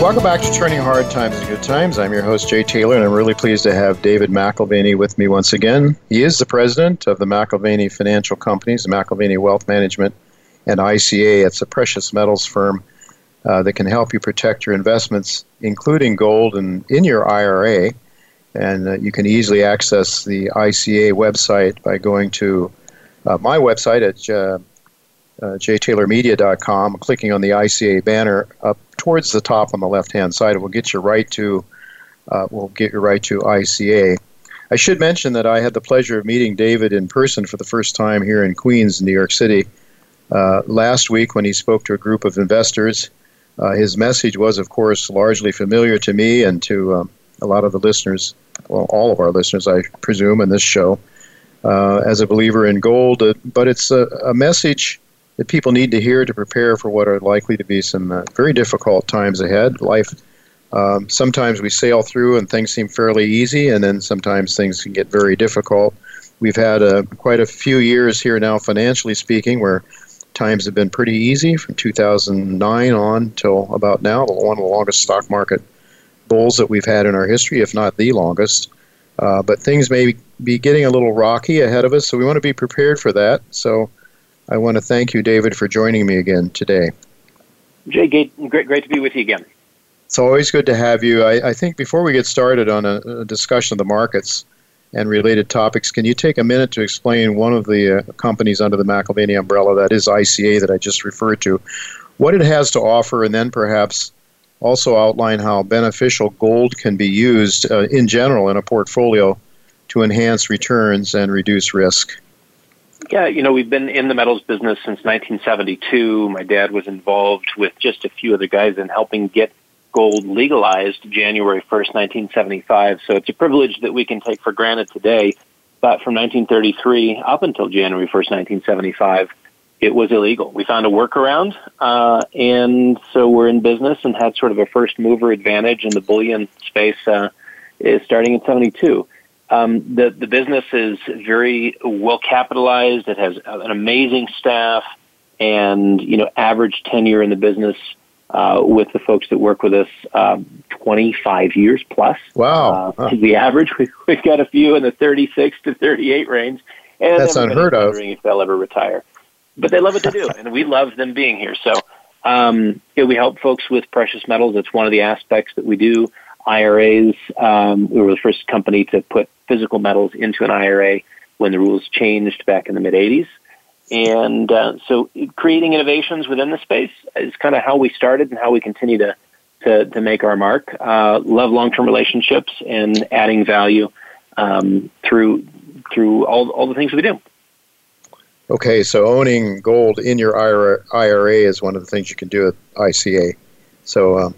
Welcome back to Turning Hard Times into Good Times. I'm your host, Jay Taylor, and I'm really pleased to have David McAlvany with me once again. He is the president of the McAlvany Financial Companies, McAlvany Wealth Management, and ICA. It's a precious metals firm uh, that can help you protect your investments, including gold, and in your IRA. And uh, you can easily access the ICA website by going to uh, my website at uh, jtaylormedia.com, clicking on the ICA banner up towards the top on the left-hand side. It will get you right to uh, will get you right to ICA. I should mention that I had the pleasure of meeting David in person for the first time here in Queens, New York City, uh, last week when he spoke to a group of investors. Uh, his message was, of course, largely familiar to me and to um, a lot of the listeners, well, all of our listeners, I presume, in this show. uh, as a believer in gold, uh, but it's a, a, message that people need to hear to prepare for what are likely to be some uh, very difficult times ahead. Life, um, sometimes we sail through and things seem fairly easy, and then sometimes things can get very difficult. We've had uh, quite a few years here now, financially speaking, where times have been pretty easy from 2009 on till about now, one of the longest stock market bulls that we've had in our history, if not the longest. Uh, but things may be getting a little rocky ahead of us, so we want to be prepared for that. So I want to thank you, David, for joining me again today. Jay, great, great to be with you again. It's always good to have you. I, I think before we get started on a, a, discussion of the markets and related topics, can you take a minute to explain one of the uh, companies under the McAlvany umbrella, that is ICA, that I just referred to, what it has to offer, and then perhaps also outline how beneficial gold can be used uh, in general in a portfolio to enhance returns and reduce risk. Yeah, you know, we've been in the metals business since 1972. My dad was involved with just a few other guys in helping get gold legalized January 1st, 1975. So it's a privilege that we can take for granted today. But from 1933 up until January 1st, 1975, it was illegal. We found a workaround, uh, and so we're in business and had sort of a first mover advantage in the bullion space uh, starting in 72. Um, the, the business is very well capitalized. It has an amazing staff and, you know, average tenure in the business uh, with the folks that work with us, um, 25 years plus. Wow. Uh. The average, we've, we've got a few in the 36 to 38 range. And That's unheard of. Wondering if they'll ever retire but they love what to do, and we love them being here. So um, yeah, we help folks with precious metals. It's one of the aspects that we do. IRAs. Um, we were the first company to put physical metals into an IRA when the rules changed back in the mid '80s. And uh, so, creating innovations within the space is kind of how we started and how we continue to to, to make our mark. Uh, love long-term relationships and adding value um, through through all all the things we do. Okay, so owning gold in your IRA, IRA is one of the things you can do at ICA. So, um,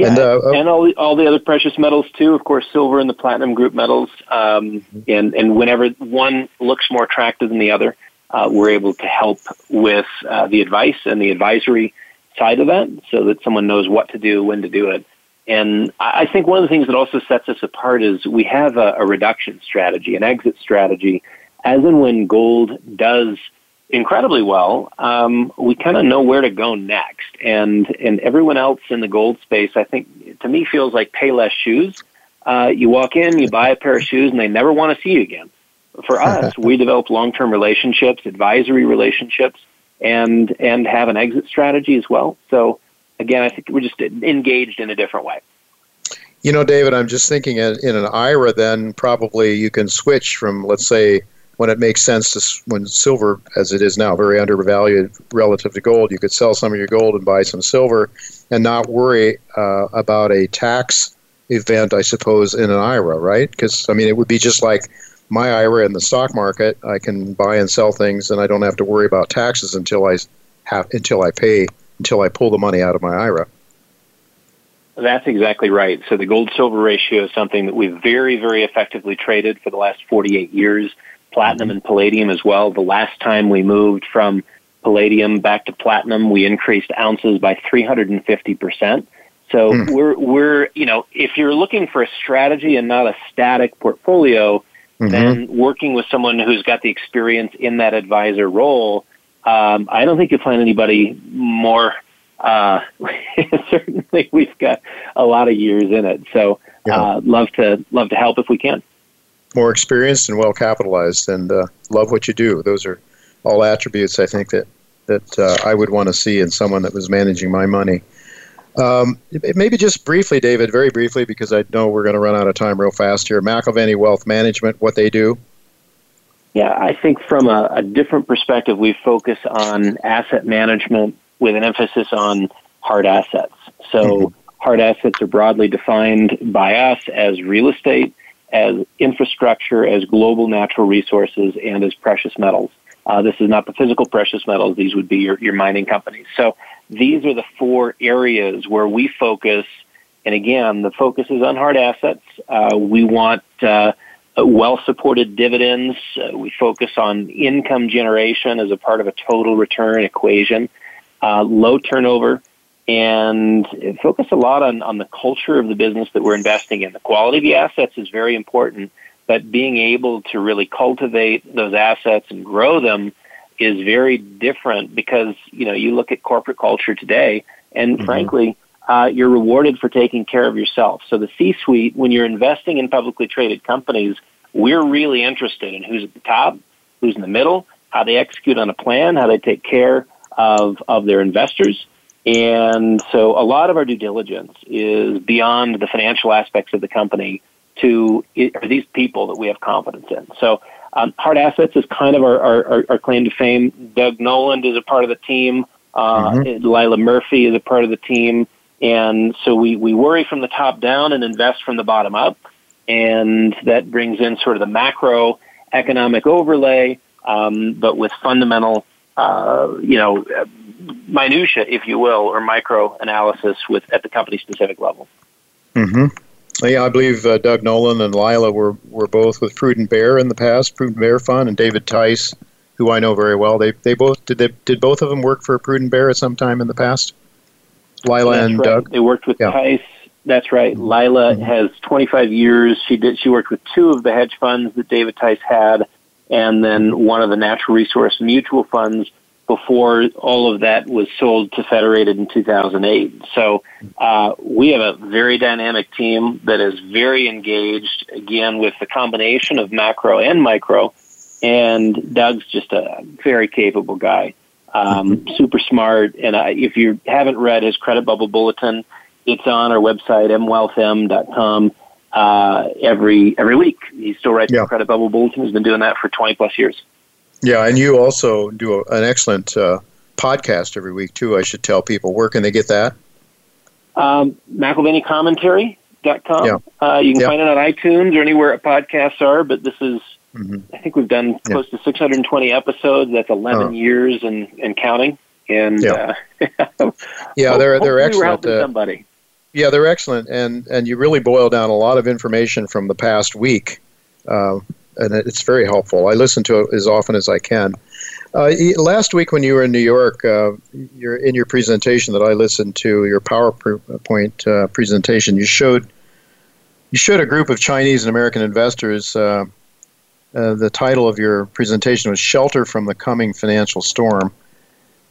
yeah, and, uh, and all the, all the other precious metals too. Of course, silver and the platinum group metals. Um, and and whenever one looks more attractive than the other, uh, we're able to help with uh, the advice and the advisory side of that, so that someone knows what to do, when to do it. And I think one of the things that also sets us apart is we have a, a reduction strategy, an exit strategy as and when gold does incredibly well, um, we kind of know where to go next. And and everyone else in the gold space, I think, to me, feels like Payless Shoes. Uh, you walk in, you buy a pair of shoes, and they never want to see you again. For us, we develop long-term relationships, advisory relationships, and and have an exit strategy as well. So again, I think we're just engaged in a different way. You know, David, I'm just thinking in, in an IRA, then probably you can switch from, let's say, when it makes sense to when silver, as it is now, very undervalued relative to gold, you could sell some of your gold and buy some silver, and not worry uh, about a tax event, I suppose, in an IRA, right? Because I mean, it would be just like my IRA in the stock market. I can buy and sell things, and I don't have to worry about taxes until I have until I pay until I pull the money out of my IRA. That's exactly right. So the gold silver ratio is something that we've very, very effectively traded for the last 48 years platinum and palladium as well. The last time we moved from palladium back to platinum, we increased ounces by 350%. So mm. we're we're you know if you're looking for a strategy and not a static portfolio, mm-hmm. then working with someone who's got the experience in that advisor role, um, I don't think you'll find anybody more. Uh, certainly, we've got a lot of years in it, so yeah. uh, love to love to help if we can more experienced and well capitalized, and uh, love what you do. Those are all attributes I think that that uh, I would want to see in someone that was managing my money. Um, maybe just briefly, David, very briefly, because I know we're going to run out of time real fast here. McAlvany Wealth Management, what they do. Yeah, I think from a, a different perspective, we focus on asset management with an emphasis on hard assets. So, mm-hmm. hard assets are broadly defined by us as real estate, as infrastructure, as global natural resources, and as precious metals. Uh, this is not the physical precious metals. These would be your, your mining companies. So these are the four areas where we focus. And again, the focus is on hard assets. Uh, we want uh, well supported dividends. Uh, we focus on income generation as a part of a total return equation, uh, low turnover, and focus a lot on, on the culture of the business that we're investing in. The quality of the assets is very important, but being able to really cultivate those assets and grow them is very different because you know you look at corporate culture today, and mm-hmm. frankly, uh, you're rewarded for taking care of yourself. So the C-suite, when you're investing in publicly traded companies, we're really interested in who's at the top, who's in the middle, how they execute on a plan, how they take care of of their investors. And so a lot of our due diligence is beyond the financial aspects of the company to are these people that we have confidence in. So um, hard assets is kind of our, our, our, claim to fame. Doug Noland is a part of the team. Uh, mm-hmm. Lila Murphy is a part of the team. And so we, we worry from the top down and invest from the bottom up. And that brings in sort of the macro economic overlay, um, but with fundamental, uh, you know, minutia, if you will, or micro analysis with at the company specific level. Mm-hmm. Yeah, I believe uh, Doug Noland and Lila were, were both with Prudent Bear in the past, Prudent Bear Fund, and David Tice, who I know very well. They they both did they did both of them work for Prudent Bear at some time in the past. Lila That's and right. Doug. They worked with yeah. Tice. That's right. Lila mm-hmm. has 25 years. She did. She worked with two of the hedge funds that David Tice had, and then one of the natural resource mutual funds before all of that was sold to Federated in 2008. So uh, we have a very dynamic team that is very engaged, again, with the combination of macro and micro. And Doug's just a very capable guy, um, super smart. And I, if you haven't read his credit bubble bulletin, it's on our website, mwealthm.com. Uh, every every week, he still writes yeah. the credit bubble bulletin. He's been doing that for 20 plus years. Yeah, and you also do a, an excellent uh, podcast every week too. I should tell people where can they get that? Um, McAlvanyCommentary.com. Yeah. Uh, you can yeah. find it on iTunes or anywhere podcasts are. But this is, mm-hmm. I think we've done close yeah. to 620 episodes. That's 11 uh-huh. years and, and counting. And yeah, uh, yeah, they're they're excellent. Uh, somebody. Yeah, they're excellent, and and you really boil down a lot of information from the past week. Uh, and it's very helpful. I listen to it as often as I can. Uh, last week, when you were in New York, uh, in your presentation that I listened to, your PowerPoint uh, presentation, you showed you showed a group of Chinese and American investors. Uh, uh, the title of your presentation was "Shelter from the Coming Financial Storm."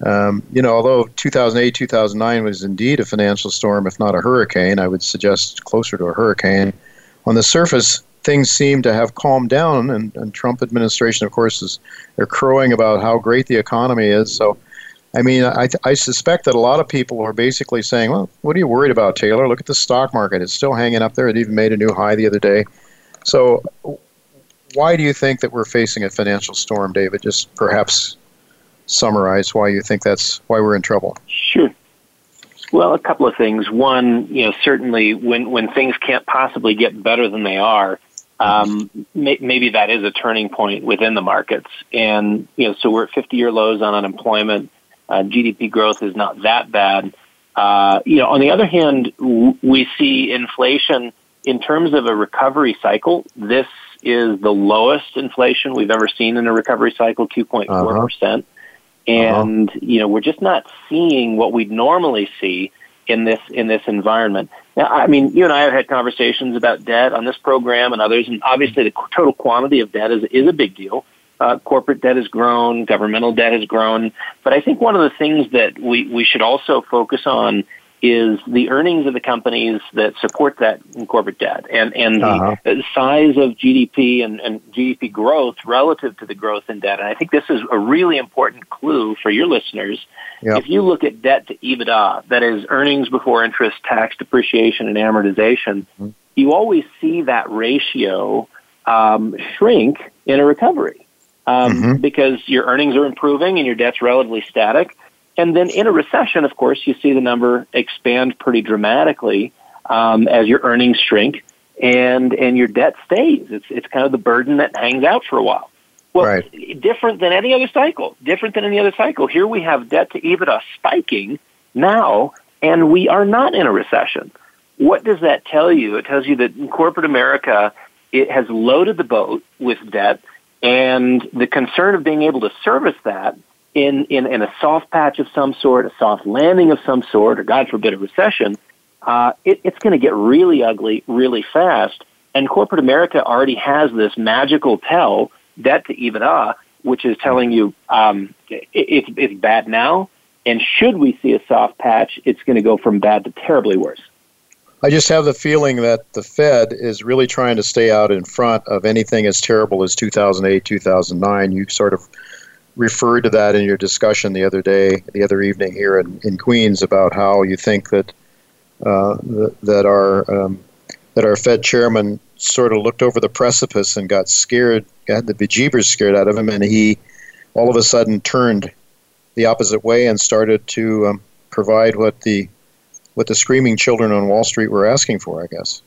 Um, you know, although 2008, 2009 was indeed a financial storm, if not a hurricane, I would suggest closer to a hurricane. On the surface, things seem to have calmed down, and, and Trump administration, of course, is they're crowing about how great the economy is. So, I mean, I, I suspect that a lot of people are basically saying, "Well, what are you worried about, Taylor? Look at the stock market; it's still hanging up there. It even made a new high the other day." So, why do you think that we're facing a financial storm, David? Just perhaps summarize why you think that's why we're in trouble. Sure. Well, a couple of things. One, you know, certainly when when things can't possibly get better than they are, um, may, maybe that is a turning point within the markets. And you know, so we're at 50-year lows on unemployment. Uh, GDP growth is not that bad. Uh, you know, on the other hand, w- we see inflation in terms of a recovery cycle. This is the lowest inflation we've ever seen in a recovery cycle, 2.4 uh-huh. Percent. And uh-huh. you know, we're just not seeing what we'd normally see in this in this environment. Now, I mean, you and I have had conversations about debt on this program and others, and obviously the total quantity of debt is is a big deal. Uh, corporate debt has grown, governmental debt has grown, but I think one of the things that we we should also focus on is the earnings of the companies that support that corporate debt and, and uh-huh. the size of GDP and, and GDP growth relative to the growth in debt. And I think this is a really important clue for your listeners. Yep. If you look at debt to EBITDA, that is earnings before interest, tax, depreciation, and amortization, mm-hmm. you always see that ratio um, shrink in a recovery um, mm-hmm. because your earnings are improving and your debt's relatively static and then in a recession, of course, you see the number expand pretty dramatically um, as your earnings shrink and and your debt stays. It's it's kind of the burden that hangs out for a while. Well, right. different than any other cycle. Different than any other cycle. Here we have debt to EBITDA spiking now, and we are not in a recession. What does that tell you? It tells you that in corporate America it has loaded the boat with debt, and the concern of being able to service that in, in, in a soft patch of some sort, a soft landing of some sort, or God forbid, a recession, uh, it, it's going to get really ugly really fast. And corporate America already has this magical tell, debt to EBITDA, which is telling you um, it, it's, it's bad now. And should we see a soft patch, it's going to go from bad to terribly worse. I just have the feeling that the Fed is really trying to stay out in front of anything as terrible as 2008, 2009. You sort of referred to that in your discussion the other day, the other evening here in, in Queens, about how you think that uh, that our um, that our Fed chairman sort of looked over the precipice and got scared, got the bejeebers scared out of him, and he all of a sudden turned the opposite way and started to um, provide what the what the screaming children on Wall Street were asking for, I guess.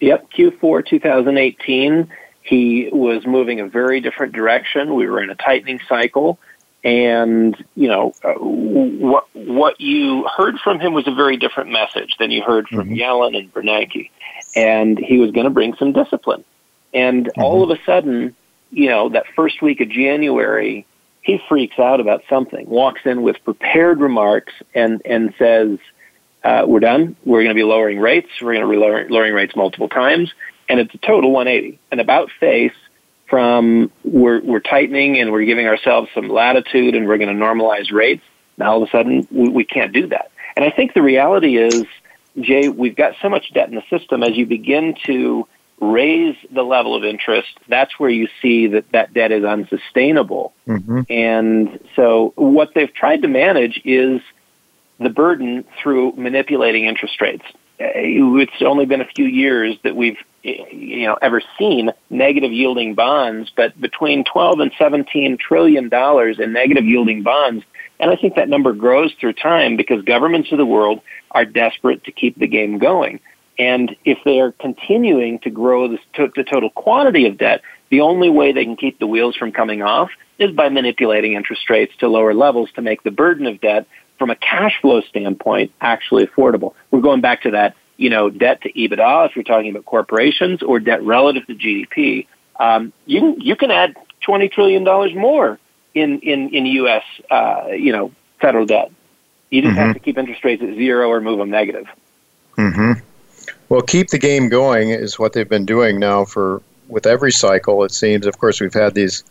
Yep, Q4 2018, he was moving a very different direction. We were in a tightening cycle, and you know uh, what what you heard from him was a very different message than you heard from mm-hmm. Yellen and Bernanke, and he was going to bring some discipline. And mm-hmm. all of a sudden, you know, that first week of January, he freaks out about something, walks in with prepared remarks, and and says uh, we're done. We're going to be lowering rates. We're going to be lowering, lowering rates multiple times, and it's a total 180, an about face from we're we're tightening and we're giving ourselves some latitude and we're going to normalize rates. Now all of a sudden we, we can't do that, and I think the reality is, Jay, we've got so much debt in the system. As you begin to raise the level of interest, that's where you see that that debt is unsustainable. Mm-hmm. And so, what they've tried to manage is the burden through manipulating interest rates. It's only been a few years that we've you know ever seen negative yielding bonds, but between 12 and 17 trillion dollars in negative yielding bonds, and I think that number grows through time because governments of the world are desperate to keep the game going. And if they are continuing to grow the, the total quantity of debt, the only way they can keep the wheels from coming off is by manipulating interest rates to lower levels to make the burden of debt from a cash flow standpoint, actually affordable. We're going back to that, you know, debt to EBITDA if you're talking about corporations or debt relative to GDP. Um, you can you can add twenty trillion dollars more in in in U.S. Uh, you know federal debt. You just mm-hmm. have to keep interest rates at zero or move them negative. hmm Well, keep the game going is what they've been doing now for with every cycle. It seems. Of course, we've had these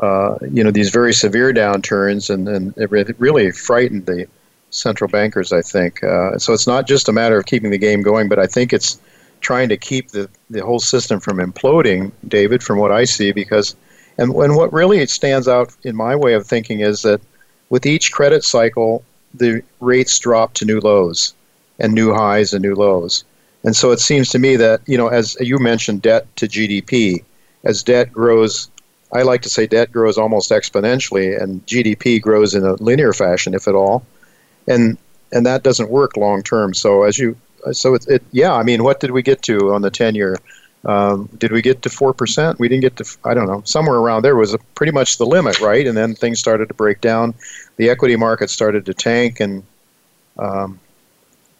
uh, you know, these very severe downturns, and, and it really frightened the central bankers, I think. Uh, so it's not just a matter of keeping the game going, but I think it's trying to keep the, the whole system from imploding, David, from what I see, because, and, and what really stands out in my way of thinking is that with each credit cycle, the rates drop to new lows and new highs and new lows. And so it seems to me that, you know, as you mentioned, debt to GDP, as debt grows I like to say debt grows almost exponentially, and GDP grows in a linear fashion, if at all, and and that doesn't work long term. So as you, so it, it, yeah, I mean, what did we get to on the ten year? Um, did we get to four percent? We didn't get to, I don't know, somewhere around there was a, pretty much the limit, right? And then things started to break down. The equity market started to tank, and um,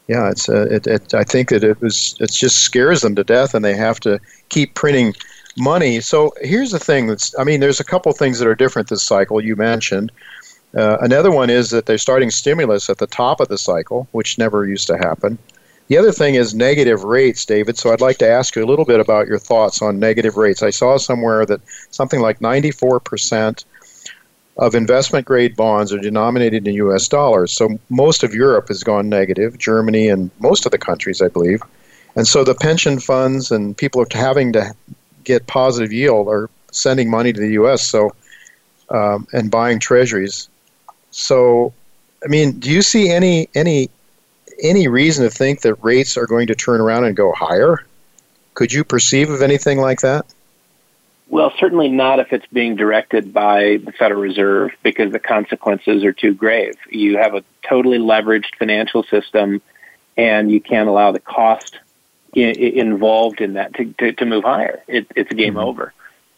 yeah, it's uh, it, it, I think that it was it just scares them to death, and they have to keep printing money. So here's the thing that's, I mean, there's a couple things that are different this cycle you mentioned. Uh, another one is that they're starting stimulus at the top of the cycle, which never used to happen. The other thing is negative rates, David. So I'd like to ask you a little bit about your thoughts on negative rates. I saw somewhere that something like 94% of investment grade bonds are denominated in US dollars. So most of Europe has gone negative, Germany and most of the countries, I believe. And so the pension funds and people are having to get positive yield are sending money to the U.S. So um, and buying treasuries. So, I mean, do you see any any any reason to think that rates are going to turn around and go higher? Could you perceive of anything like that? Well, certainly not if it's being directed by the Federal Reserve because the consequences are too grave. You have a totally leveraged financial system and you can't allow the cost involved in that to, to, to move higher. It, it's a game mm-hmm. over.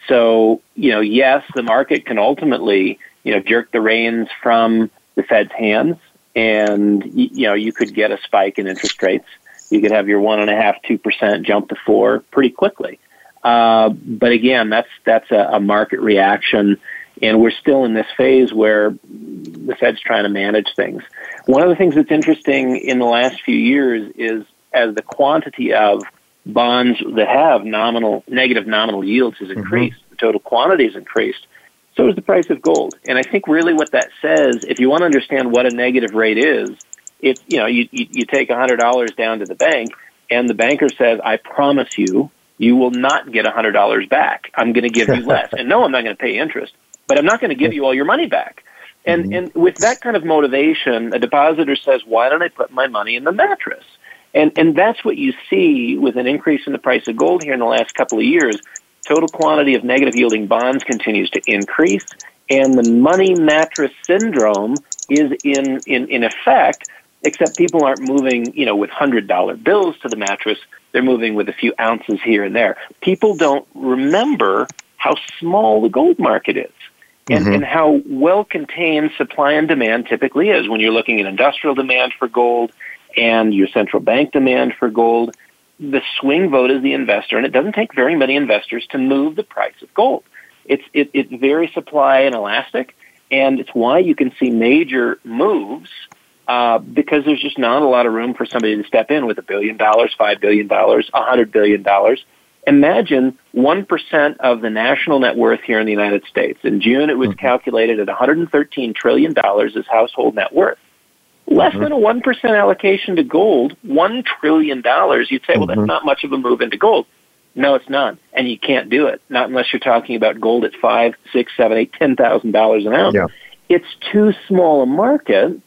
So, you know, yes, the market can ultimately, you know, jerk the reins from the Fed's hands, and you know, you could get a spike in interest rates. You could have your one and a half, two percent jump to four pretty quickly. Uh, but again, that's that's a, a market reaction, and we're still in this phase where the Fed's trying to manage things. One of the things that's interesting in the last few years is as the quantity of bonds that have nominal negative nominal yields has mm-hmm. increased, mm-hmm. the total quantity has increased. So is the price of gold. And I think really what that says, if you want to understand what a negative rate is, it you know you you, you take a hundred dollars down to the bank, and the banker says, "I promise you, you will not get a hundred dollars back. I'm going to give you less." and no, I'm not going to pay interest, but I'm not going to give you all your money back. And mm-hmm. and with that kind of motivation, a depositor says, "Why don't I put my money in the mattress?" And and that's what you see with an increase in the price of gold here in the last couple of years. Total quantity of negative yielding bonds continues to increase, and the money mattress syndrome is in in, in effect. Except people aren't moving, you know, with hundred dollar bills to the mattress. They're moving with a few ounces here and there. People don't remember how small the gold market is and, mm-hmm. and how well contained supply and demand typically is when you're looking at industrial demand for gold and your central bank demand for gold. The swing vote is the investor, and it doesn't take very many investors to move the price of gold. It's it, it's very supply and elastic, and it's why you can see major moves uh, because there's just not a lot of room for somebody to step in with a billion dollars, five billion dollars, a hundred billion dollars, Imagine 1% of the national net worth here in the United States. In June, it was mm-hmm. calculated at $113 trillion as household net worth. Less mm-hmm. than a 1% allocation to gold, $1 trillion. You'd say, well, that's mm-hmm. not much of a move into gold. No, it's not. And you can't do it. Not unless you're talking about gold at five, six, seven, eight, ten thousand dollars an ounce. Yeah. It's too small a market.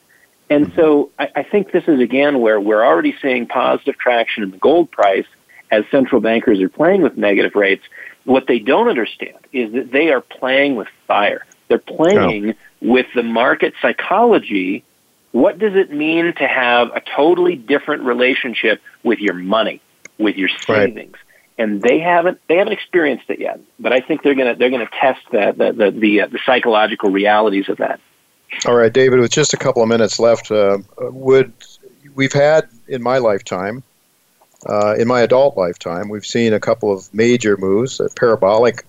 And mm-hmm. so I, I think this is again where we're already seeing positive traction in the gold price as central bankers are playing with negative rates, what they don't understand is that they are playing with fire. They're playing with the market psychology. What does it mean to have a totally different relationship with your money, with your savings? Right. And they haven't they haven't experienced it yet, but I think they're gonna they're gonna test that the the the, uh, the psychological realities of that. All right, David. With just a couple of minutes left, uh, would we've had in my lifetime uh, in my adult lifetime, we've seen a couple of major moves, a parabolic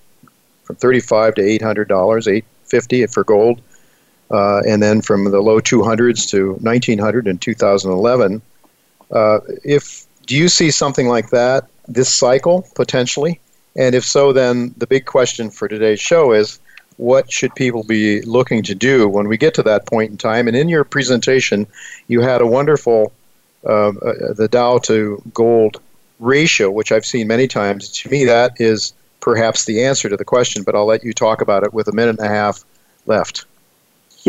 from 35 to 800 dollars, 850 for gold, uh, and then from the low 200s to 1900 in 2011. Uh, if do you see something like that this cycle potentially? And if so, then the big question for today's show is what should people be looking to do when we get to that point in time? And in your presentation, you had a wonderful um, uh, the Dow to gold ratio, which I've seen many times. To me, that is perhaps the answer to the question, but I'll let you talk about it with a minute and a half left.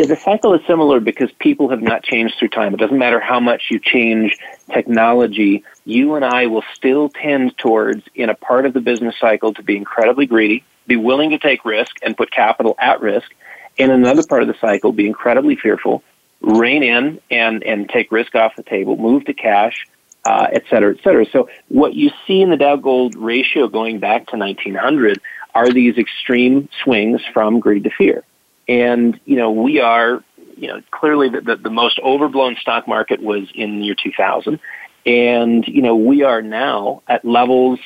Yeah, the cycle is similar because people have not changed through time. It doesn't matter how much you change technology, you and I will still tend towards, in a part of the business cycle, to be incredibly greedy, be willing to take risk and put capital at risk, in another part of the cycle, be incredibly fearful, rein in and, and take risk off the table, move to cash, uh, et cetera, et cetera. So what you see in the Dow Gold ratio going back to 1900 are these extreme swings from greed to fear. And, you know, we are, you know, clearly the, the, the most overblown stock market was in the year 2000. And, you know, we are now at levels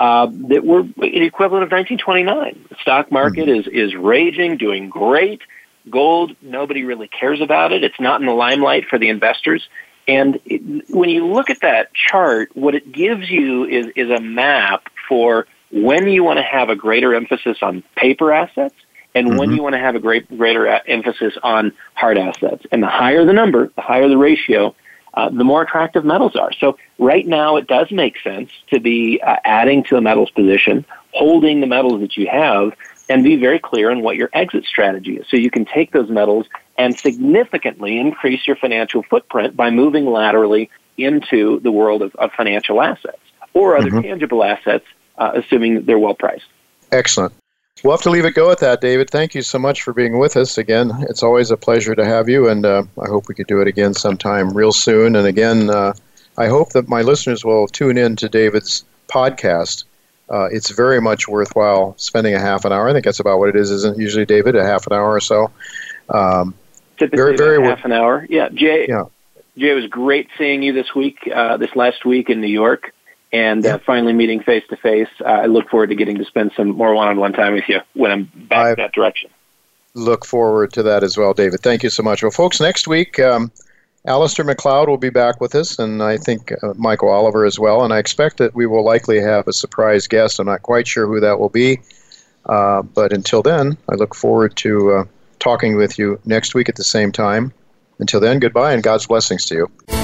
uh, that were equivalent of 1929. The stock market mm-hmm. is, is raging, doing great. Gold, nobody really cares about it. It's not in the limelight for the investors. And it, when you look at that chart, what it gives you is, is a map for when you want to have a greater emphasis on paper assets and mm-hmm. when you want to have a great, greater emphasis on hard assets. And the higher the number, the higher the ratio, uh, the more attractive metals are. So right now, it does make sense to be uh, adding to a metals position, holding the metals that you have, and be very clear on what your exit strategy is. So you can take those metals and significantly increase your financial footprint by moving laterally into the world of, of financial assets or other mm-hmm. tangible assets, uh, assuming they're well priced. Excellent. We'll have to leave it go at that, David. Thank you so much for being with us again. It's always a pleasure to have you, and uh, I hope we could do it again sometime real soon. And again, uh, I hope that my listeners will tune in to David's podcast uh, it's very much worthwhile spending a half an hour. I think that's about what it is, isn't it usually, David? A half an hour or so. Um, Typically, very, very half an hour. Yeah, Jay. Yeah. Jay, it was great seeing you this week, uh, this last week in New York, and uh, finally meeting face to face. I look forward to getting to spend some more one-on-one time with you when I'm back I in that direction. Look forward to that as well, David. Thank you so much. Well, folks, next week. Um, Alasdair Macleod will be back with us, and I think uh, Michael Oliver as well. And I expect that we will likely have a surprise guest. I'm not quite sure who that will be. Uh, but until then, I look forward to uh, talking with you next week at the same time. Until then, goodbye and God's blessings to you.